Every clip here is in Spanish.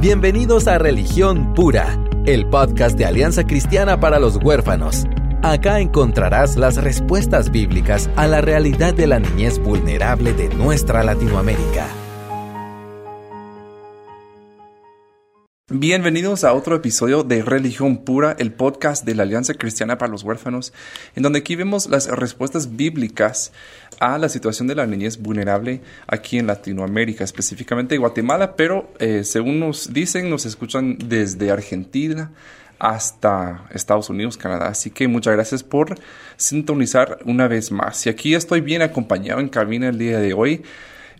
Bienvenidos a Religión Pura, el podcast de Alianza Cristiana para los Huérfanos. Acá encontrarás las respuestas bíblicas a la realidad de la niñez vulnerable de nuestra Latinoamérica. Bienvenidos a otro episodio de Religión Pura, el podcast de la Alianza Cristiana para los Huérfanos, en donde aquí vemos las respuestas bíblicas a la situación de la niñez vulnerable aquí en Latinoamérica, específicamente Guatemala, pero eh, según nos dicen, nos escuchan desde Argentina hasta Estados Unidos, Canadá. Así que muchas gracias por sintonizar una vez más. Y aquí estoy bien acompañado en cabina el día de hoy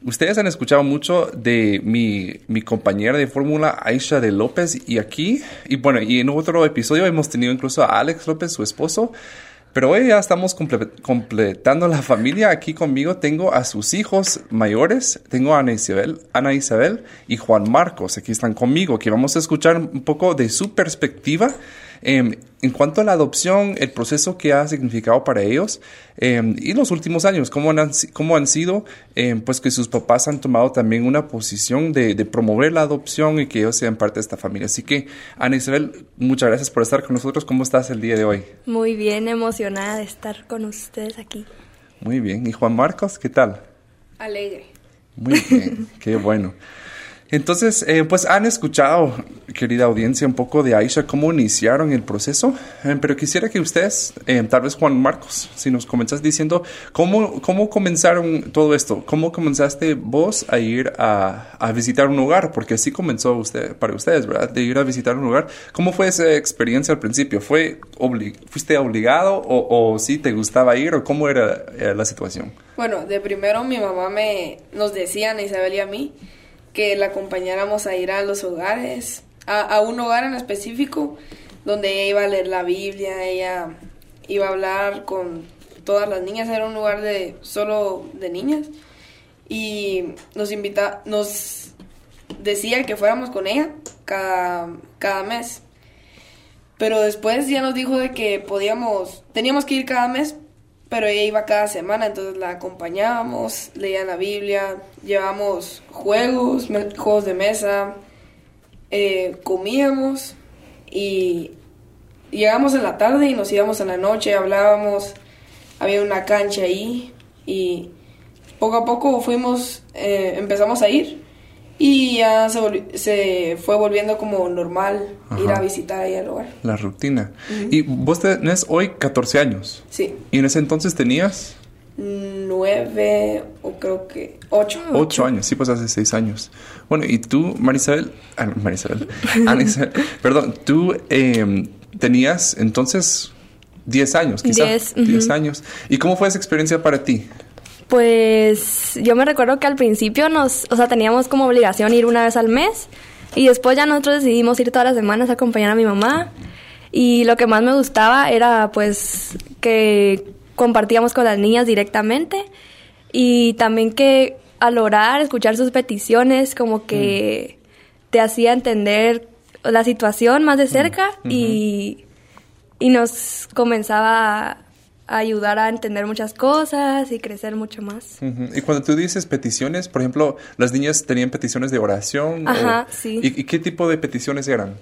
Ustedes han escuchado mucho de mi, mi compañera de fórmula, Aisha de López, y aquí, y bueno, y en otro episodio hemos tenido incluso a Alex López, su esposo, pero hoy ya estamos completando la familia. Aquí conmigo tengo a sus hijos mayores. Tengo a Ana Isabel, Ana Isabel y Juan Marcos. Aquí están conmigo. Aquí vamos a escuchar un poco de su perspectiva Em, en cuanto a la adopción, el proceso que ha significado para ellos em, y los últimos años, cómo han, cómo han sido, em, pues que sus papás han tomado también una posición de, de, promover la adopción y que ellos sean parte de esta familia. Así que, Ana Isabel, muchas gracias por estar con nosotros. ¿Cómo estás el día de hoy? Muy bien, emocionada de estar con ustedes aquí. Muy bien. ¿Y Juan Marcos, qué tal? Alegre. Muy bien, qué bueno. Entonces, eh, pues han escuchado, querida audiencia, un poco de Aisha, cómo iniciaron el proceso, eh, pero quisiera que ustedes, eh, tal vez Juan Marcos, si nos comenzas diciendo cómo, cómo comenzaron todo esto, cómo comenzaste vos a ir a, a, visitar un hogar, porque así comenzó usted, para ustedes, ¿verdad? De ir a visitar un hogar. ¿Cómo fue esa experiencia al principio? ¿Fue ¿Fuiste obligado o, o sí te gustaba ir o cómo era la situación? Bueno, de primero mi mamá me nos decía, a Isabel y a mí, que la acompañáramos a ir a los hogares, a, un hogar en específico, donde ella iba a leer la Biblia, ella iba a hablar con todas las niñas, era un lugar de solo de niñas, y nos invita, nos decía que fuéramos con ella cada, cada mes. Pero después ya nos dijo de que podíamos, teníamos que ir cada mes, pero ella iba cada semana, entonces la acompañábamos, leía la Biblia, llevábamos juegos, juegos de mesa, eh, comíamos y llegamos en la tarde y nos íbamos en la noche, hablábamos, había una cancha ahí y poco a poco fuimos, eh, empezamos a ir y ya se, fue volviendo como normal ir a visitar ahí el lugar. La rutina. Y vos tenés hoy 14 años. Sí. ¿Y en ese entonces tenías? Nueve o creo que ocho. Ocho años, sí, pues hace seis años. Bueno, y tú, Marisabel, ah, Marisabel, perdón, tú em, tenías entonces 10 años, quizás. 10 años. ¿Y cómo fue esa experiencia para ti? Pues yo me recuerdo que al principio nos, o sea, teníamos como obligación ir una vez al mes y después ya nosotros decidimos ir todas las semanas a acompañar a mi mamá y lo que más me gustaba era pues que compartíamos con las niñas directamente y también que al orar, escuchar sus peticiones como que mm. te hacía entender la situación más de cerca mm. y, y nos comenzaba ayudar a entender muchas cosas y crecer mucho más. Y cuando tú dices peticiones, por ejemplo, las niñas tenían peticiones de oración. Ajá, sí. ¿Y, qué tipo de peticiones eran?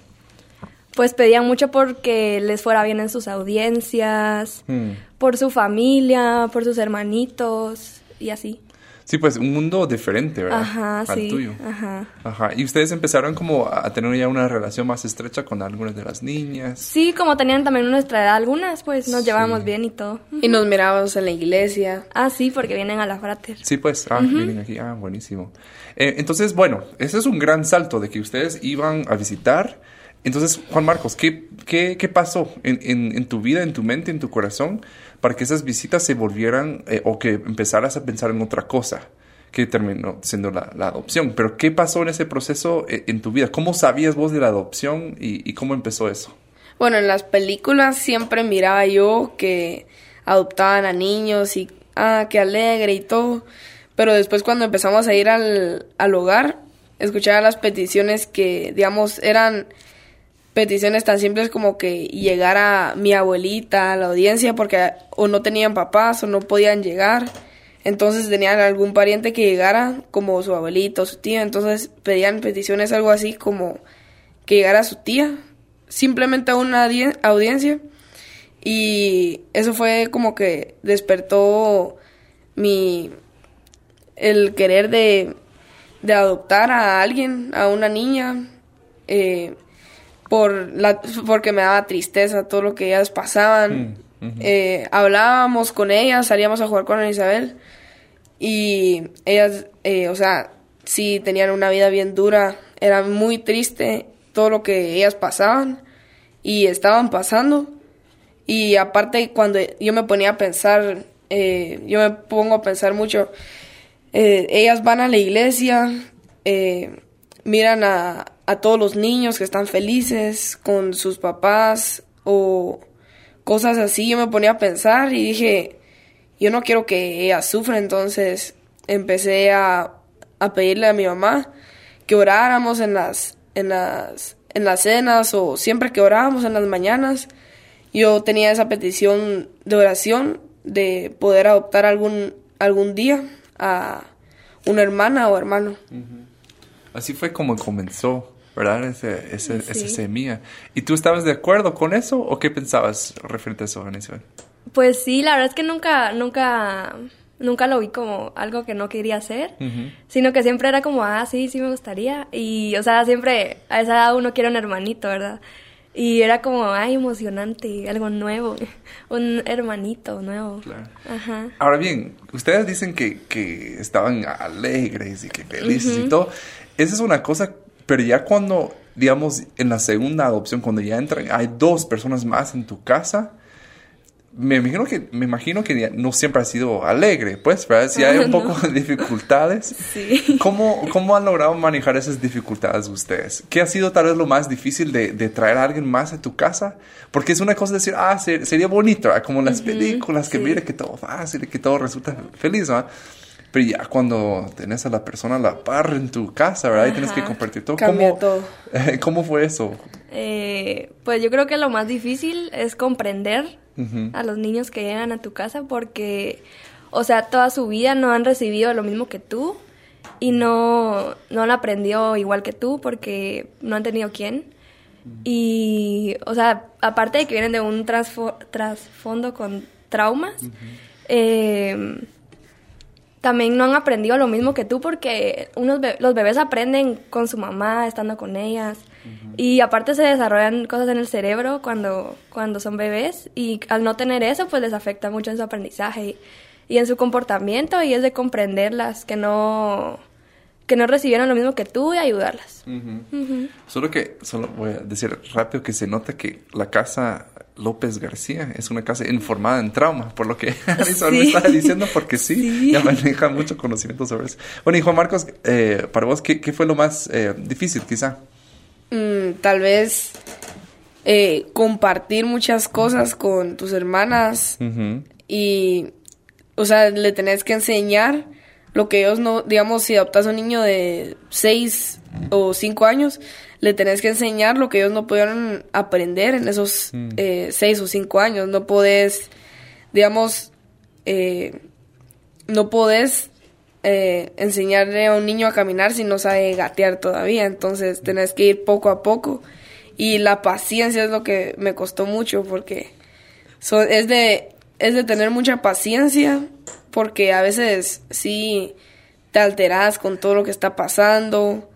Pues pedían mucho porque les fuera bien en sus audiencias, mm. por su familia, por sus hermanitos y así. Sí, pues un mundo diferente, ¿verdad? Ajá, Al tuyo. Ajá. Ajá. ¿Y ustedes empezaron como a tener ya una relación más estrecha con algunas de las niñas? Sí, como tenían también nuestra edad algunas, pues nos llevábamos bien y todo. Y nos mirábamos en la iglesia. Ah, sí, porque vienen a la frater. Sí, pues, ah, vienen aquí. Ah, buenísimo. Eh, entonces, bueno, ese es un gran salto de que ustedes iban a visitar. Entonces, Juan Marcos, ¿qué, qué, qué pasó en, en, en tu vida, en tu mente, en tu corazón? Para que esas visitas se volvieran eh, o que empezaras a pensar en otra cosa que terminó siendo la, adopción. Pero ¿qué pasó en ese proceso eh, en tu vida? ¿Cómo sabías vos de la adopción y, cómo empezó eso? Bueno, en las películas siempre miraba yo que adoptaban a niños y, ah, qué alegre y todo. Pero después cuando empezamos a ir al, al hogar, escuchaba las peticiones que, digamos, eran peticiones tan simples como que llegara mi abuelita a la audiencia porque o no tenían papás o no podían llegar. entonces tenían algún pariente que llegara, como su abuelito, su tía, entonces pedían peticiones, algo así como que llegara su tía, simplemente a una audiencia. Y eso fue como que despertó mi el querer de, de adoptar a alguien, a una niña, eh, por la, porque me daba tristeza todo lo que ellas pasaban. Mm, eh, hablábamos con ellas, salíamos a jugar con Isabel y ellas, eh, o sea, sí tenían una vida bien dura, era muy triste todo lo que ellas pasaban y estaban pasando. Y aparte cuando yo me ponía a pensar, eh, yo me pongo a pensar mucho, ellas van a la iglesia, miran a, a todos los niños que están felices con sus papás o cosas así, yo me ponía a pensar y dije, yo no quiero que ella sufra, entonces empecé a, a pedirle a mi mamá que oráramos en las, en las, en las cenas o siempre que orábamos en las mañanas. Yo tenía esa petición de oración de poder adoptar algún, algún día a una hermana o hermano. Así fue como comenzó ¿verdad? Ese, ese, Esa semilla. ¿Y tú estabas de acuerdo con eso o qué pensabas referente a eso, Anisabel? Pues sí, la verdad es que nunca, nunca, nunca lo vi como algo que no quería hacer, sino que siempre era como, ah, sí, sí me gustaría. Y, o sea, siempre a esa edad uno quiere un hermanito, ¿verdad? Y era como, ay, emocionante, algo nuevo, un hermanito nuevo. Claro. Ajá. Ahora bien, ustedes dicen que, que estaban alegres y que felices y todo. Esa es una cosa pero ya cuando, digamos, en la segunda adopción, cuando ya entran, hay dos personas más en tu casa, me imagino que, me imagino que no siempre ha sido alegre, pues, ¿verdad? Si hay un poco de dificultades, sí. ¿cómo, ¿cómo han logrado manejar esas dificultades ustedes? ¿Qué ha sido tal vez lo más difícil de, de traer a alguien más a tu casa? Porque es una cosa decir, ah, sería bonito, como las películas, que mire que todo fácil, que todo resulta feliz, ¿no? Pero ya cuando tenés a la persona a la par en tu casa, ¿verdad? y tienes que compartir todo. ¿Cómo, todo. ¿Cómo fue eso? Eh, pues yo creo que lo más difícil es comprender a los niños que llegan a tu casa porque, o sea, toda su vida no han recibido lo mismo que tú y no, no han aprendido igual que tú porque no han tenido quién. Y, o sea, aparte de que vienen de un trasfondo con traumas, eh, también no han aprendido lo mismo que tú porque unos los bebés aprenden con su mamá, estando con ellas. Y aparte se desarrollan cosas en el cerebro cuando, cuando son bebés y al no tener eso pues les afecta mucho en su aprendizaje y, en su comportamiento y es de comprenderlas, que no que no recibieron lo mismo que tú y ayudarlas. Solo que, solo voy a decir rápido que se nota que la casa López García es una casa informada en trauma, por lo que Arizona me estaba diciendo, porque sí, ya maneja mucho conocimiento sobre eso. Bueno, y Juan Marcos, eh, para vos, ¿qué, fue lo más eh, difícil quizá? Mm, tal vez eh, compartir muchas cosas con tus hermanas y, o sea, le tenés que enseñar lo que ellos no, digamos, si adoptas a un niño de 6 o 5 años, le tenés que enseñar lo que ellos no pudieron aprender en esos mm. eh, seis o cinco años. No podés, digamos, eh, no podés eh, enseñarle a un niño a caminar si no sabe gatear todavía. Entonces tenés que ir poco a poco. Y la paciencia es lo que me costó mucho porque es, de, es de tener mucha paciencia porque a veces sí te alteras con todo lo que está pasando.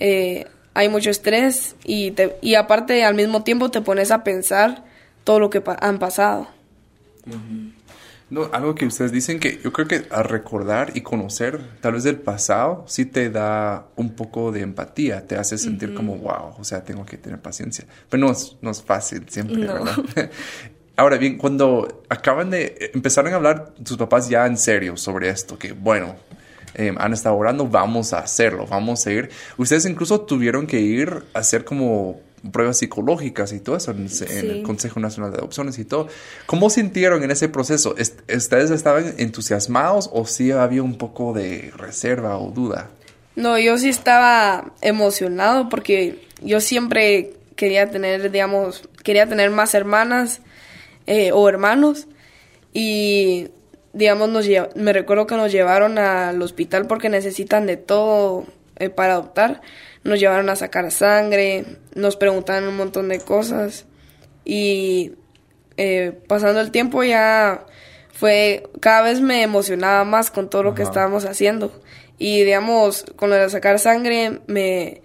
Eh, hay mucho estrés y, y aparte al mismo tiempo te pones a pensar todo lo que han pasado. No, algo que ustedes dicen que yo creo que a recordar y conocer tal vez del pasado sí te da un poco de empatía, te hace sentir como wow, o sea, tengo que tener paciencia. Pero no es, no es fácil siempre, ¿verdad? Ahora bien, cuando acaban de empezar a hablar tus papás ya en serio sobre esto, que bueno, eh, han estado orando, vamos a hacerlo, vamos a ir. Ustedes incluso tuvieron que ir a hacer como pruebas psicológicas y todo eso en, el Consejo Nacional de Adopciones y todo. ¿Cómo sintieron en ese proceso? ¿Ustedes estaban entusiasmados o sí había un poco de reserva o duda? No, yo sí estaba emocionado porque yo siempre quería tener, digamos, quería tener más hermanas eh, o hermanos y digamos, nos lle- me recuerdo que nos llevaron al hospital porque necesitan de todo eh, para adoptar. Nos llevaron a sacar sangre, nos preguntaban un montón de cosas y eh, pasando el tiempo ya fue, cada vez me emocionaba más con todo lo que estábamos haciendo. Y digamos, con lo de sacar sangre, me,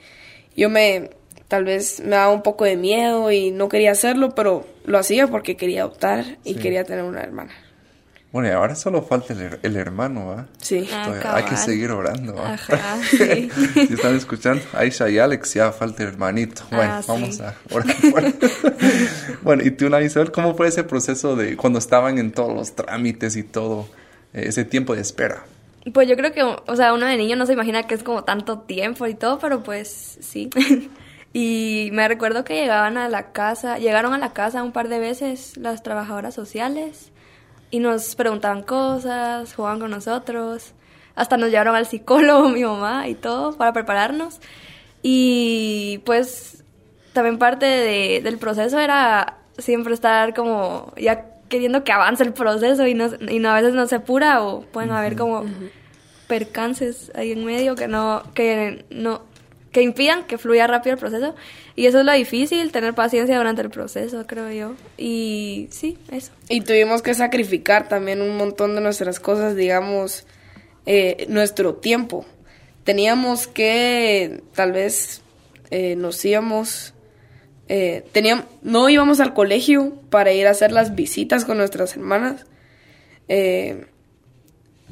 yo me, tal vez me daba un poco de miedo y no quería hacerlo, pero lo hacía porque quería adoptar y Sí. quería tener una hermana. Bueno, y ahora solo falta el, her- el hermano, ¿va? Sí. Ah, Todavía hay que seguir orando, ¿va? Ajá, sí. Si están escuchando, Aisha y Alex, ya falta el hermanito. Bueno, Ah, sí. vamos a orar. Bueno, y tú, Ana Isabel, ¿cómo fue ese proceso de cuando estaban en todos los trámites y todo, eh, ese tiempo de espera? Pues yo creo que, o sea, uno de niño no se imagina que es como tanto tiempo y todo, pero pues sí. y me recuerdo que llegaban a la casa, llegaron a la casa un par de veces las trabajadoras sociales y nos preguntaban cosas, jugaban con nosotros, hasta nos llevaron al psicólogo, mi mamá y todo, para prepararnos. Y pues también parte de- del proceso era siempre estar como ya queriendo que avance el proceso y no, y no a veces no se apura o pueden haber como percances ahí en medio que no que no que impidan que fluya rápido el proceso y eso es lo difícil tener paciencia durante el proceso creo yo y sí eso Y tuvimos que sacrificar también un montón de nuestras cosas, digamos, eh, nuestro tiempo. Teníamos que, tal vez, eh, nos íbamos, eh, teníamos, no íbamos al colegio para ir a hacer las visitas con nuestras hermanas. eh,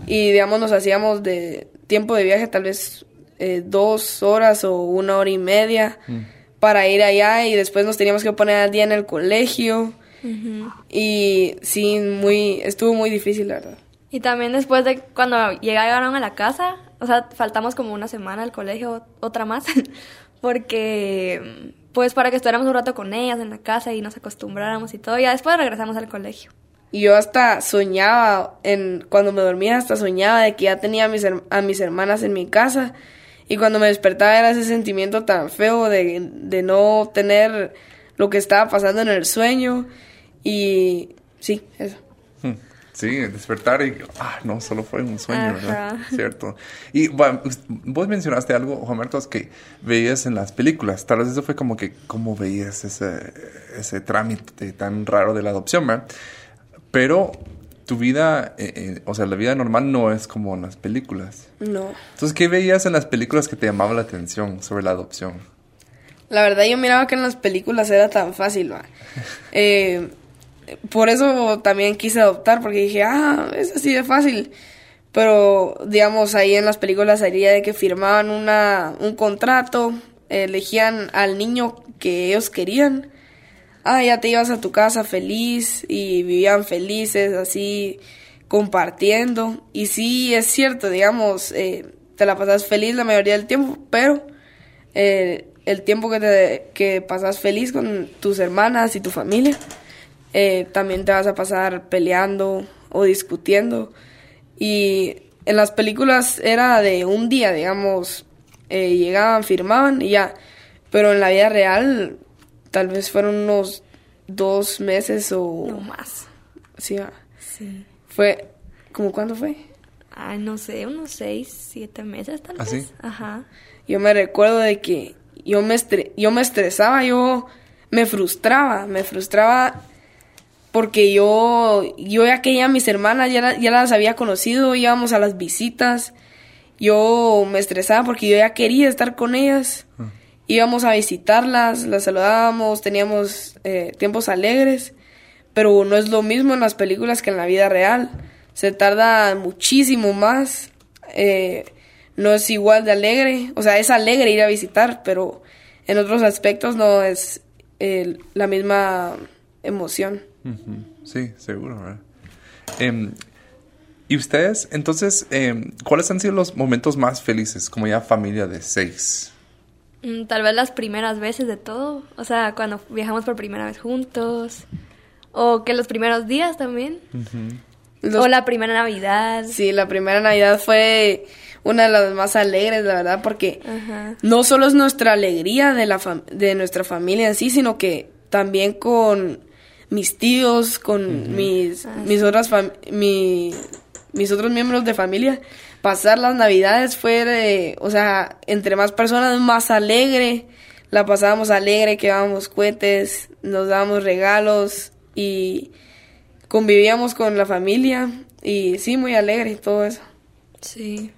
y, digamos, nos hacíamos de tiempo de viaje tal vez eh, dos horas o una hora y media para ir allá y después nos teníamos que poner al día en el colegio. Y sí, muy, estuvo muy difícil, la verdad. y también después de cuando llegaron a la casa o sea faltamos como una semana al colegio otra más porque pues para que estuviéramos un rato con ellas en la casa y nos acostumbráramos y todo y ya después regresamos al colegio Y yo hasta soñaba, en, cuando me dormía, hasta soñaba de que ya tenía a mis, her- a mis hermanas en mi casa. Y cuando me despertaba era ese sentimiento tan feo de, de no tener lo que estaba pasando en el sueño. Y sí, eso. Hmm. Sí, despertar y, ah, no, solo fue un sueño, ¿verdad? Cierto. Y bueno, vos mencionaste algo, Juan que veías en las películas. Tal vez eso fue como que, ¿cómo veías ese, ese trámite tan raro de la adopción, ¿verdad? Pero tu vida, eh, eh, o sea, la vida normal no es como en las películas. No. Entonces, ¿qué veías en las películas que te llamaba la atención sobre la adopción? La verdad yo miraba que en las películas era tan fácil. Eh, por eso también quise adoptar, porque dije, ah, es así de fácil. Pero, digamos, ahí en las películas sería de que firmaban una, un contrato, elegían al niño que ellos querían. Ah, ya te ibas a tu casa feliz y vivían felices, así, compartiendo. Y sí, es cierto, digamos, eh, te la pasas feliz la mayoría del tiempo, pero eh, el tiempo que, te, que pasas feliz con tus hermanas y tu familia, eh, también te vas a pasar peleando o discutiendo. Y en las películas era de un día, digamos, llegaban, firmaban y ya. Pero en la vida real, tal vez fueron unos dos meses o... no más Sí, fue... ¿Cómo cuándo fue? Ay, no sé, unos seis, siete meses tal ¿Ah, vez. sí? Ajá. Yo me recuerdo de que yo me, estre- yo me estresaba, yo me frustraba, me frustraba porque yo, yo ya quería a mis hermanas, ya, la- ya las había conocido, íbamos a las visitas, yo me estresaba porque yo ya quería estar con ellas, íbamos a visitarlas, las saludábamos, teníamos eh, tiempos alegres, pero no es lo mismo en las películas que en la vida real, se tarda muchísimo más. eh, no es igual de alegre, o sea, es alegre ir a visitar, pero en otros aspectos no es la misma emoción. Sí, seguro, ¿verdad? Em, ¿Y ustedes, entonces, em, cuáles han sido los momentos más felices como ya familia de seis? Mm, Tal vez las primeras veces de todo. O sea, cuando viajamos por primera vez juntos. O que los primeros días también. Los- O la primera Navidad. Sí, la primera Navidad fue una de las más alegres, la verdad, porque Ajá. no solo es nuestra alegría de, la fam- de nuestra familia en sí, sino que también con mis tíos, con mis, mis otras fam- mi- mis otros miembros de familia, pasar las navidades fue, de, o sea, entre más personas más alegre, la pasábamos alegre, quedábamos cohetes, nos dábamos regalos y convivíamos con la familia y sí, muy alegre y todo eso. Sí.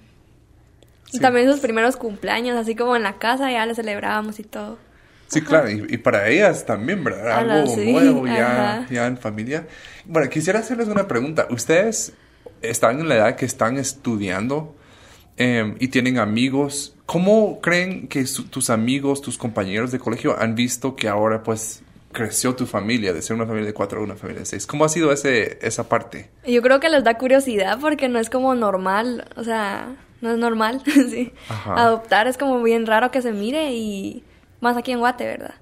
Y también sus primeros cumpleaños, así como en la casa ya le celebrábamos y todo. Sí, claro, y, para ellas también, ¿verdad? Algo nuevo ya, ya en familia. Bueno, quisiera hacerles una pregunta. ¿Ustedes están en la edad que están estudiando em, y tienen amigos? ¿Cómo creen que tus amigos, tus compañeros de colegio han visto que ahora pues creció tu familia, de ser una familia de cuatro a una familia de seis? ¿Cómo ha sido ese, esa parte? Yo creo que les da curiosidad porque no es como normal, o sea, no es normal, sí. Adoptar es como bien raro que se mire y más aquí en Guate, ¿verdad?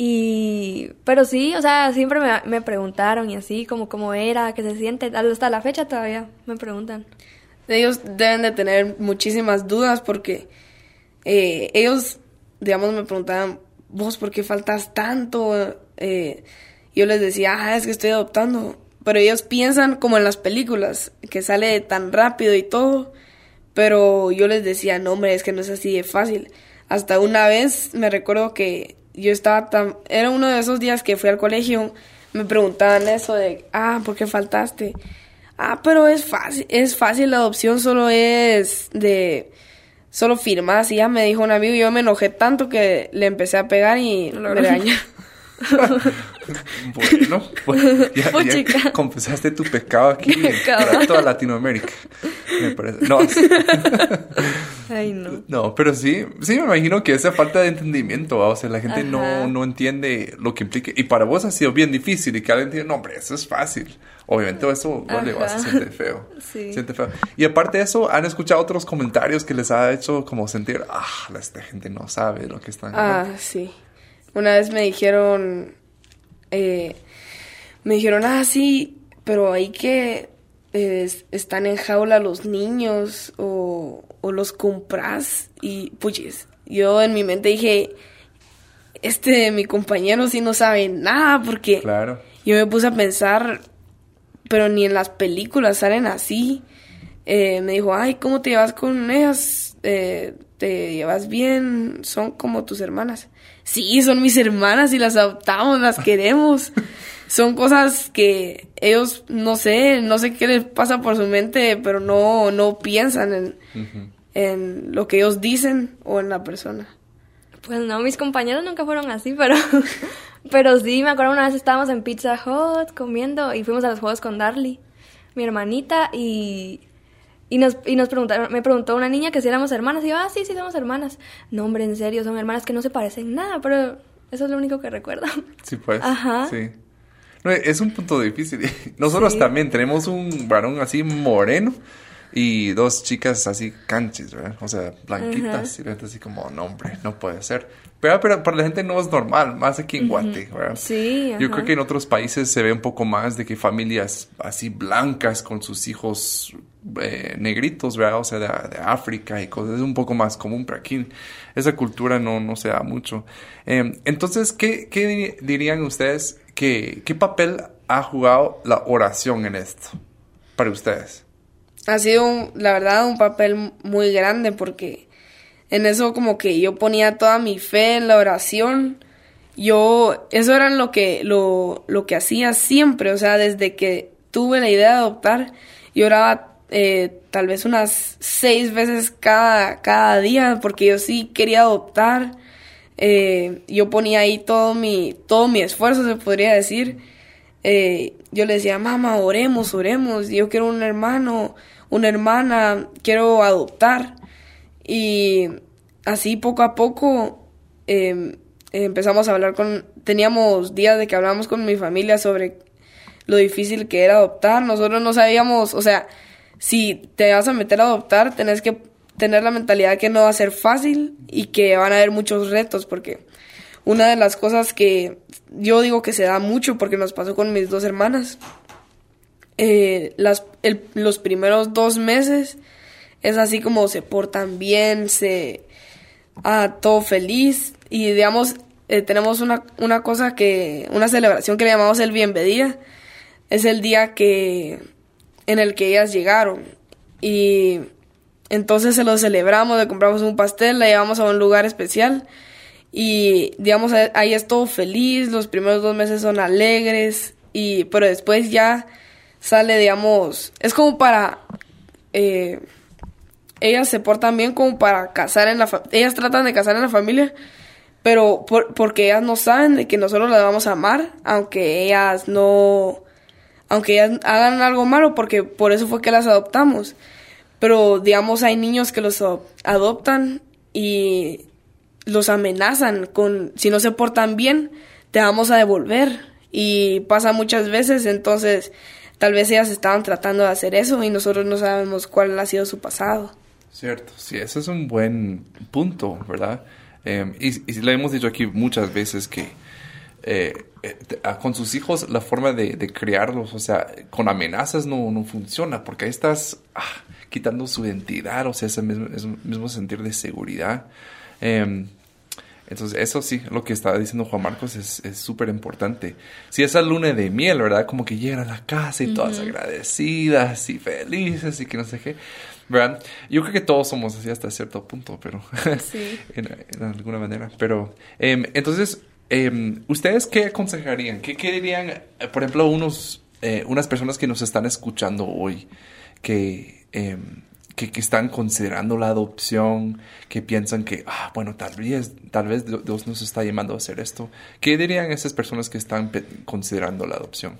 Y, pero sí, o sea, siempre me, me preguntaron y así, como cómo era, qué se siente, hasta la fecha todavía me preguntan. Ellos deben de tener muchísimas dudas porque eh, ellos, digamos, me preguntaban, vos, ¿por qué faltas tanto? Eh, yo les decía, ah, es que estoy adoptando. Pero ellos piensan como en las películas, que sale tan rápido y todo. Pero yo les decía, no, hombre, es que no es así de fácil. Hasta una vez me recuerdo que yo estaba tan... Era uno de esos días que fui al colegio, me preguntaban eso de, ah, ¿por qué faltaste? Ah, pero es fácil, es fácil, la adopción solo es de... Solo firmas y ya me dijo un amigo y yo me enojé tanto que le empecé a pegar y me regañé. bueno, pues, ya, ya confesaste tu pecado aquí en toda Latinoamérica. Me parece. No. Ay, no. No, pero sí, sí me imagino que esa falta de entendimiento, o sea, la gente no, no entiende lo que implica. Y para vos ha sido bien difícil y que alguien diga, no, hombre, eso es fácil. Obviamente eso vale, vas a sentir feo. Sí. Siente feo. Y aparte de eso, ¿han escuchado otros comentarios que les ha hecho como sentir, ah, esta gente no sabe lo que están Ah, sí. Una vez me dijeron, eh, me dijeron, ah, sí, pero hay que eh, están en jaula los niños o, o los compras y puches. Yo en mi mente dije, este, mi compañero sí no sabe nada porque claro. yo me puse a pensar, pero ni en las películas salen así. Eh, me dijo, ay, ¿cómo te llevas con ellas? Eh, ¿Te llevas bien? Son como tus hermanas sí, son mis hermanas y las adoptamos, las queremos. son cosas que ellos, no sé, no sé qué les pasa por su mente, pero no, no piensan en, en lo que ellos dicen o en la persona. Pues no, mis compañeros nunca fueron así, pero, pero sí, me acuerdo una vez estábamos en Pizza Hut comiendo y fuimos a los juegos con Darly, mi hermanita, y y nos, y nos preguntaron, me preguntó una niña que si éramos hermanas. Y yo, ah, sí, sí, somos hermanas. No, hombre, en serio, son hermanas que no se parecen nada, pero eso es lo único que recuerdo. Sí, pues. Ajá. Sí. No, es un punto difícil. Nosotros también tenemos un varón así moreno y dos chicas así canchis, ¿verdad? O sea, blanquitas. Y así como, no, hombre, no puede ser. Pero, pero para la gente no es normal, más aquí en Guate, ¿verdad? Sí. Yo creo que en otros países se ve un poco más de que familias así blancas con sus hijos eh, negritos, ¿verdad? O sea, de, África y cosas, es un poco más común, pero aquí esa cultura no, no se da mucho. Em, entonces, ¿qué, ¿qué, dirían ustedes? Que, ¿Qué papel ha jugado la oración en esto para ustedes? Ha sido, la verdad, un papel muy grande porque en eso como que yo ponía toda mi fe en la oración. Yo, eso era lo que, lo, lo que hacía siempre, o sea, desde que tuve la idea de adoptar, yo oraba eh, tal vez unas seis veces cada, cada día, porque yo sí quería adoptar. Eh, yo ponía ahí todo mi, todo mi esfuerzo, se podría decir. Eh, yo le decía, mamá, oremos, oremos, yo quiero un hermano, una hermana, quiero adoptar. Y así poco a poco em, empezamos a hablar con, teníamos días de que hablábamos con mi familia sobre lo difícil que era adoptar. Nosotros no sabíamos, o sea, si te vas a meter a adoptar, tenés que tener la mentalidad que no va a ser fácil y que van a haber muchos retos, porque una de las cosas que yo digo que se da mucho, porque nos pasó con mis dos hermanas, eh, los primeros dos meses es así como se portan bien, se... Ah, todo feliz y digamos, eh, tenemos una, una cosa que, una celebración que le llamamos el bienvenida, es el día que en el que ellas llegaron. Y entonces se lo celebramos, le compramos un pastel, la llevamos a un lugar especial y digamos ahí es todo feliz, los primeros dos meses son alegres y pero después ya sale digamos, es como para eh, ellas se portan bien como para casar en la ellas tratan de casar en la familia pero porque ellas no saben de que nosotros las vamos a amar aunque ellas no aunque hagan algo malo porque por eso fue que las adoptamos pero digamos hay niños que los adoptan y los amenazan con si no se portan bien, te vamos a devolver. Y pasa muchas veces, entonces tal vez ellas estaban tratando de hacer eso y nosotros no sabemos cuál ha sido su pasado. Cierto, sí, ese es un buen punto, ¿verdad? Em, y, y, le hemos dicho aquí muchas veces que eh, con sus hijos la forma de, criarlos, o sea, con amenazas no, no funciona, porque ahí estás ah, quitando su identidad, o sea, ese mismo, ese mismo sentir de seguridad. Eh, entonces, eso sí, lo que estaba diciendo Juan Marcos es súper importante. Si esa luna de miel, ¿verdad? Como que llegan a la casa y todas agradecidas y felices y que no sé qué, ¿verdad? Yo creo que todos somos así hasta cierto punto, pero sí. en, alguna manera. Pero, em, entonces, em, ¿ustedes qué aconsejarían? ¿Qué, qué dirían, eh, por ejemplo, unos, eh, unas personas que nos están escuchando hoy que em, que, están considerando la adopción, que piensan que, ah, bueno, tal vez, tal vez Dios nos está llamando a hacer esto. ¿Qué dirían esas personas que están considerando la adopción?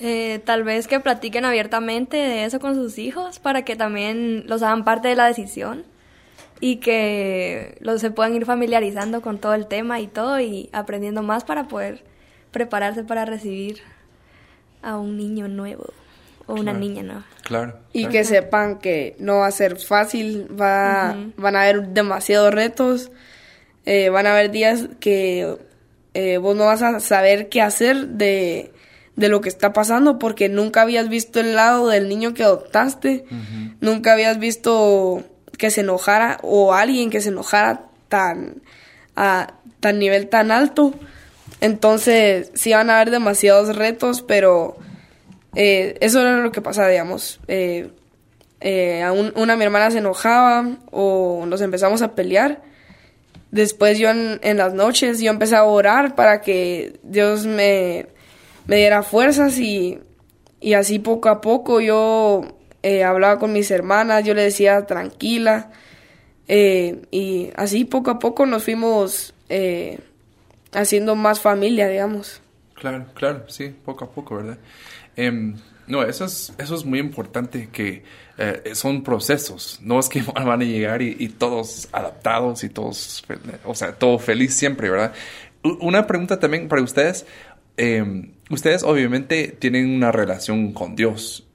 Eh, tal vez que platiquen abiertamente de eso con sus hijos para que también los hagan parte de la decisión y que los se puedan ir familiarizando con todo el tema y todo y aprendiendo más para poder prepararse para recibir a un niño nuevo o una niña, ¿no? Claro. Y que sepan que no va a ser fácil, va, van a haber demasiados retos, eh, van a haber días que eh, vos no vas a saber qué hacer de, lo que está pasando porque nunca habías visto el lado del niño que adoptaste, nunca habías visto que se enojara o alguien que se enojara tan a tan nivel tan alto. Entonces, sí van a haber demasiados retos, pero eh, eso era lo que pasaba, digamos. Eh, eh, una mi hermana se enojaba o nos empezamos a pelear. Después yo en, las noches yo empecé a orar para que Dios me, me diera fuerzas y, y, así poco a poco yo hablaba con mis hermanas, yo le decía tranquila y así poco a poco nos fuimos haciendo más familia, digamos. Claro, claro, sí, poco a poco, ¿verdad? Em, no, eso es, eso es muy importante, que eh, son procesos, no es que van a llegar y, todos adaptados y todos, o sea, todo feliz siempre, ¿verdad? Una pregunta también para ustedes, em, ustedes obviamente tienen una relación con Dios.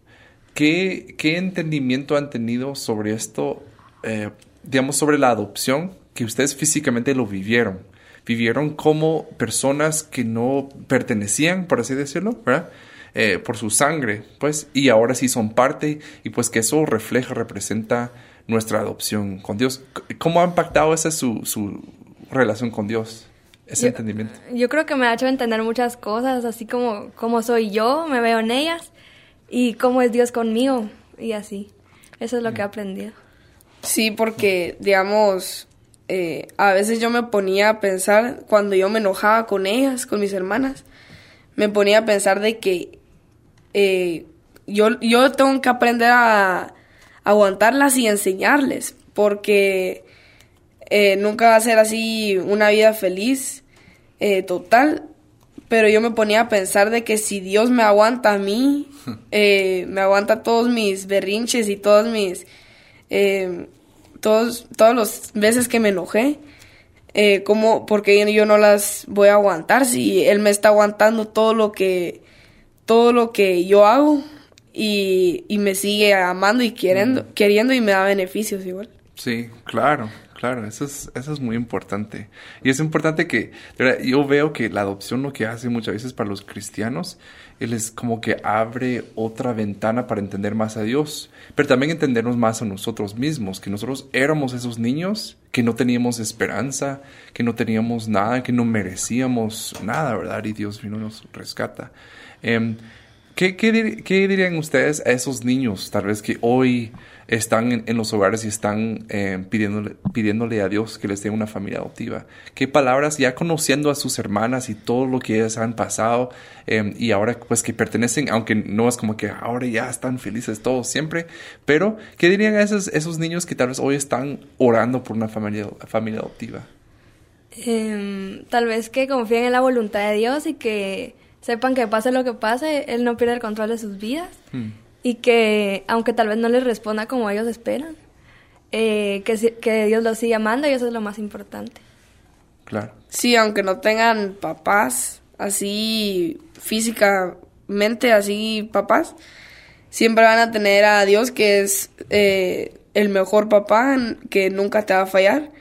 ¿Qué, qué entendimiento han tenido sobre esto, eh, digamos, sobre la adopción, que ustedes físicamente lo vivieron? Vivieron como personas que no pertenecían, por así decirlo, ¿verdad? Eh, por su sangre, pues, y ahora sí son parte, y pues que eso refleja, representa nuestra adopción con Dios. ¿Cómo ha impactado esa su, su relación con Dios? Ese entendimiento. Yo creo que me ha hecho entender muchas cosas, así como cómo soy yo, me veo en ellas, y cómo es Dios conmigo, y así. Eso es lo que he aprendido. Sí, porque, digamos, eh, a veces yo me ponía a pensar, cuando yo me enojaba con ellas, con mis hermanas, me ponía a pensar de que eh, yo, yo tengo que aprender a, aguantarlas y enseñarles, porque eh, nunca va a ser así una vida feliz total. Pero yo me ponía a pensar de que si Dios me aguanta a mí, me aguanta todos mis berrinches y todos mis... todos, todas las veces que me enojé, eh, ¿cómo, porque yo no las voy a aguantar si Él me está aguantando todo lo que todo lo que yo hago y, y me sigue amando y queriendo, queriendo y me da beneficios igual. Sí, claro, claro, eso es, eso es muy importante. Y es importante que, yo veo que la adopción lo que hace muchas veces para los cristianos, es como que abre otra ventana para entender más a Dios, pero también entendernos más a nosotros mismos, que nosotros éramos esos niños que no teníamos esperanza, que no teníamos nada, que no merecíamos nada, ¿verdad? Y Dios vino y nos rescata. Em, ¿Qué, qué dirían ustedes a esos niños, tal vez que hoy están en, en los hogares y están eh, pidiéndole, pidiéndole a Dios que les dé una familia adoptiva? ¿Qué palabras, ya conociendo a sus hermanas y todo lo que ellas han pasado eh, y ahora pues que pertenecen, aunque no es como que ahora ya están felices todos siempre, pero ¿qué dirían a esos, esos niños que tal vez hoy están orando por una familia, familia adoptiva? Em, tal vez que confíen en la voluntad de Dios y que sepan que pase lo que pase, Él no pierde el control de sus vidas. Hmm. Y que, aunque tal vez no les responda como ellos esperan, eh, que, que Dios los sigue amando y eso es lo más importante. Claro. Sí, aunque no tengan papás así físicamente, así papás, siempre van a tener a Dios que es eh, el mejor papá, que nunca te va a fallar.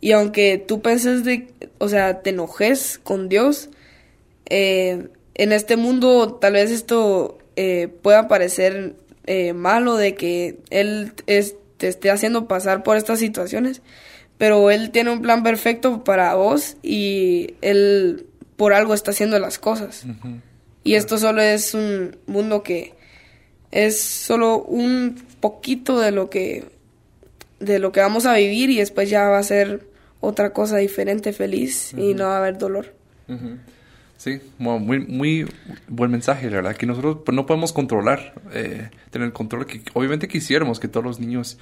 Y aunque tú penses de, o sea, te enojes con Dios, eh, en este mundo tal vez esto eh, pueda parecer eh, malo de que Él es- te esté haciendo pasar por estas situaciones, pero Él tiene un plan perfecto para vos y Él por algo está haciendo las cosas. Y esto solo es un mundo que es solo un poquito de lo que de lo que vamos a vivir y después ya va a ser otra cosa diferente, feliz y no va a haber dolor. Ujú. Sí, mu- muy, muy buen mensaje, la verdad, que nosotros pues, no podemos controlar, eh, tener el control que obviamente quisiéramos que todos los niños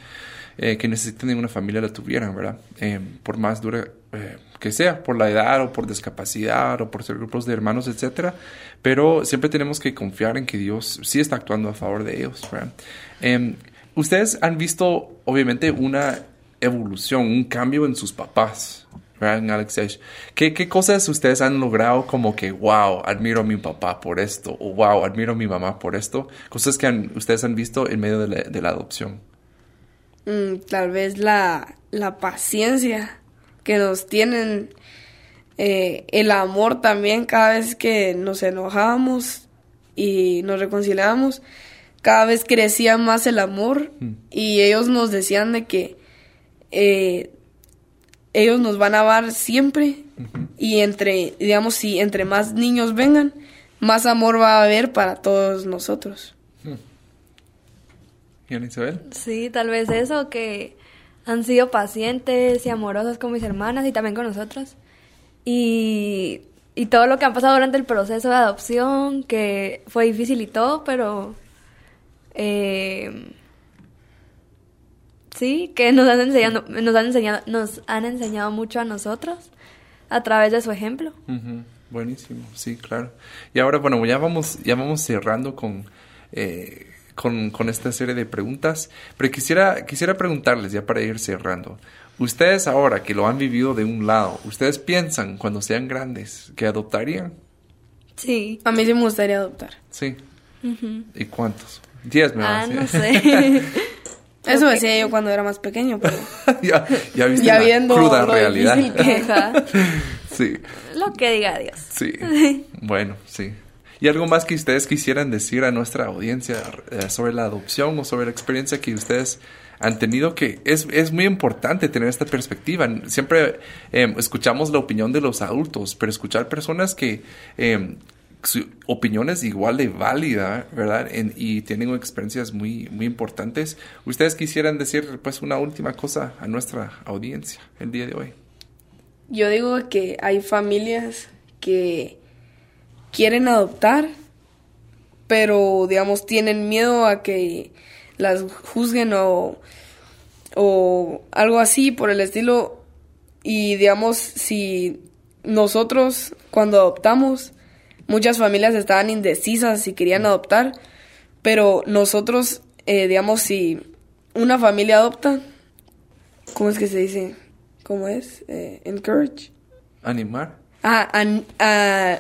eh, que necesiten de una familia la tuvieran, ¿verdad? Eh, por más dura eh, que sea, por la edad o por discapacidad o por ser grupos de hermanos, etcétera, pero siempre tenemos que confiar en que Dios sí está actuando a favor de ellos, ¿verdad? Em, Ustedes han visto, obviamente, una evolución, un cambio en sus papás, ¿verdad? ¿Qué, ¿Qué cosas ustedes han logrado como que, wow, admiro a mi papá por esto, o wow, admiro a mi mamá por esto? Cosas que han- ustedes han visto en medio de la, de la adopción. Mm, tal vez la, la paciencia que nos tienen, eh, el amor también cada vez que nos enojábamos y nos reconciliábamos, cada vez crecía más el amor y ellos nos decían de que eh, ellos nos van a amar siempre y entre, digamos, si entre más niños vengan, más amor va a haber para todos nosotros. ¿Y Ana Isabel? Sí, tal vez eso, que han sido pacientes y amorosos con mis hermanas y también con nosotros. Y, y todo lo que han pasado durante el proceso de adopción, que fue difícil y todo, pero eh, sí, que nos han enseñado, nos han enseñado, nos han enseñado mucho a nosotros a través de su ejemplo. Buenísimo, sí, claro. Y ahora, bueno, ya vamos, ya vamos cerrando con, eh, con, con esta serie de preguntas, pero quisiera, quisiera preguntarles ya para ir cerrando. Ustedes ahora que lo han vivido de un lado, ¿ustedes piensan cuando sean grandes que adoptarían? Sí. A mí sí me gustaría adoptar. Sí. ¿Y cuántos? Diez me Ah, van a no decir. sé. Eso decía yo cuando era más pequeño, pero ya, ya viste Ya la viendo cruda lo realidad. que- sí. Lo que diga Dios. Sí, bueno, sí. ¿Y algo más que ustedes quisieran decir a nuestra audiencia eh, sobre la adopción o sobre la experiencia que ustedes han tenido? Que es, es muy importante tener esta perspectiva. Siempre eh, escuchamos la opinión de los adultos, pero escuchar personas que eh, su opinión es igual de válida, ¿verdad? En- y tienen experiencias muy, muy importantes. ¿Ustedes quisieran decir pues una última cosa a nuestra audiencia el día de hoy? yo digo que hay familias que quieren adoptar, pero digamos tienen miedo a que las juzguen o, o algo así por el estilo. Y digamos, si nosotros cuando adoptamos, muchas familias estaban indecisas si querían adoptar, pero nosotros, eh, digamos, si una familia adopta, ¿cómo es que se dice? ¿Cómo es? Eh, encourage. ¿Animar? Ah, an- ah,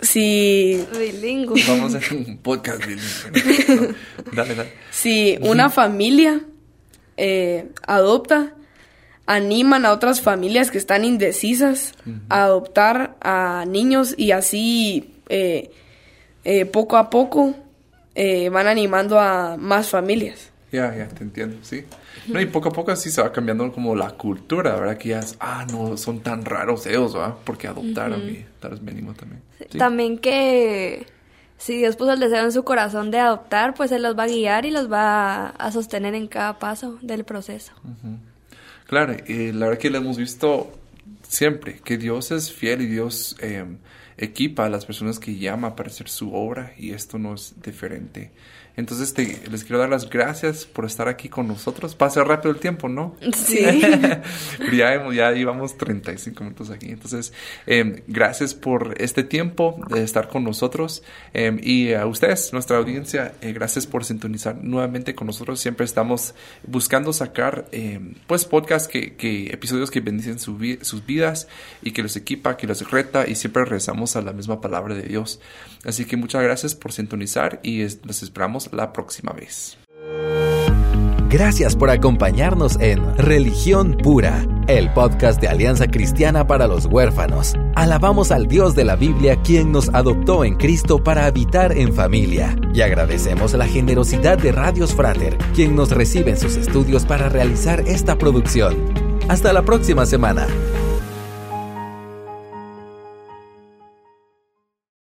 si, Bilingüe. Vamos a hacer un podcast bilingüe. ¿no? Dale, dale. si una familia eh, adopta, animan a otras familias que están indecisas a adoptar a niños y así eh, eh, poco a poco eh, van animando a más familias. Ya, ya, te entiendo, sí. No, y poco a poco así se va cambiando como la cultura, ¿verdad? Que ya es, ah, no, son tan raros ellos, ¿verdad? Porque adoptaron y tal vez me animo también. Sí. También que, Si Dios puso el deseo en su corazón de adoptar, pues Él los va a guiar y los va a sostener en cada paso del proceso. Claro, y la verdad que lo hemos visto siempre, que Dios es fiel y Dios eh, equipa a las personas que llama para hacer su obra y esto no es diferente. Entonces te, les quiero dar las gracias por estar aquí con nosotros. Pasa rápido el tiempo, ¿no? Sí. ya, hemos- ya llevamos 35 minutos aquí. Entonces, eh, gracias por este tiempo de estar con nosotros. Eh, y a ustedes, nuestra audiencia, eh, gracias por sintonizar nuevamente con nosotros. Siempre estamos buscando sacar, eh, pues, podcasts, que, que, episodios que bendicen su vi- sus vidas y que los equipa, que los reta y siempre a la misma palabra de Dios. Así que muchas gracias por sintonizar y es- los esperamos la próxima vez. Gracias por acompañarnos en Religión Pura, el podcast de Alianza Cristiana para los Huérfanos. Alabamos al Dios de la Biblia quien nos adoptó en Cristo para habitar en familia. Y agradecemos la generosidad de Radios Frater, quien nos recibe en sus estudios para realizar esta producción. Hasta la próxima semana.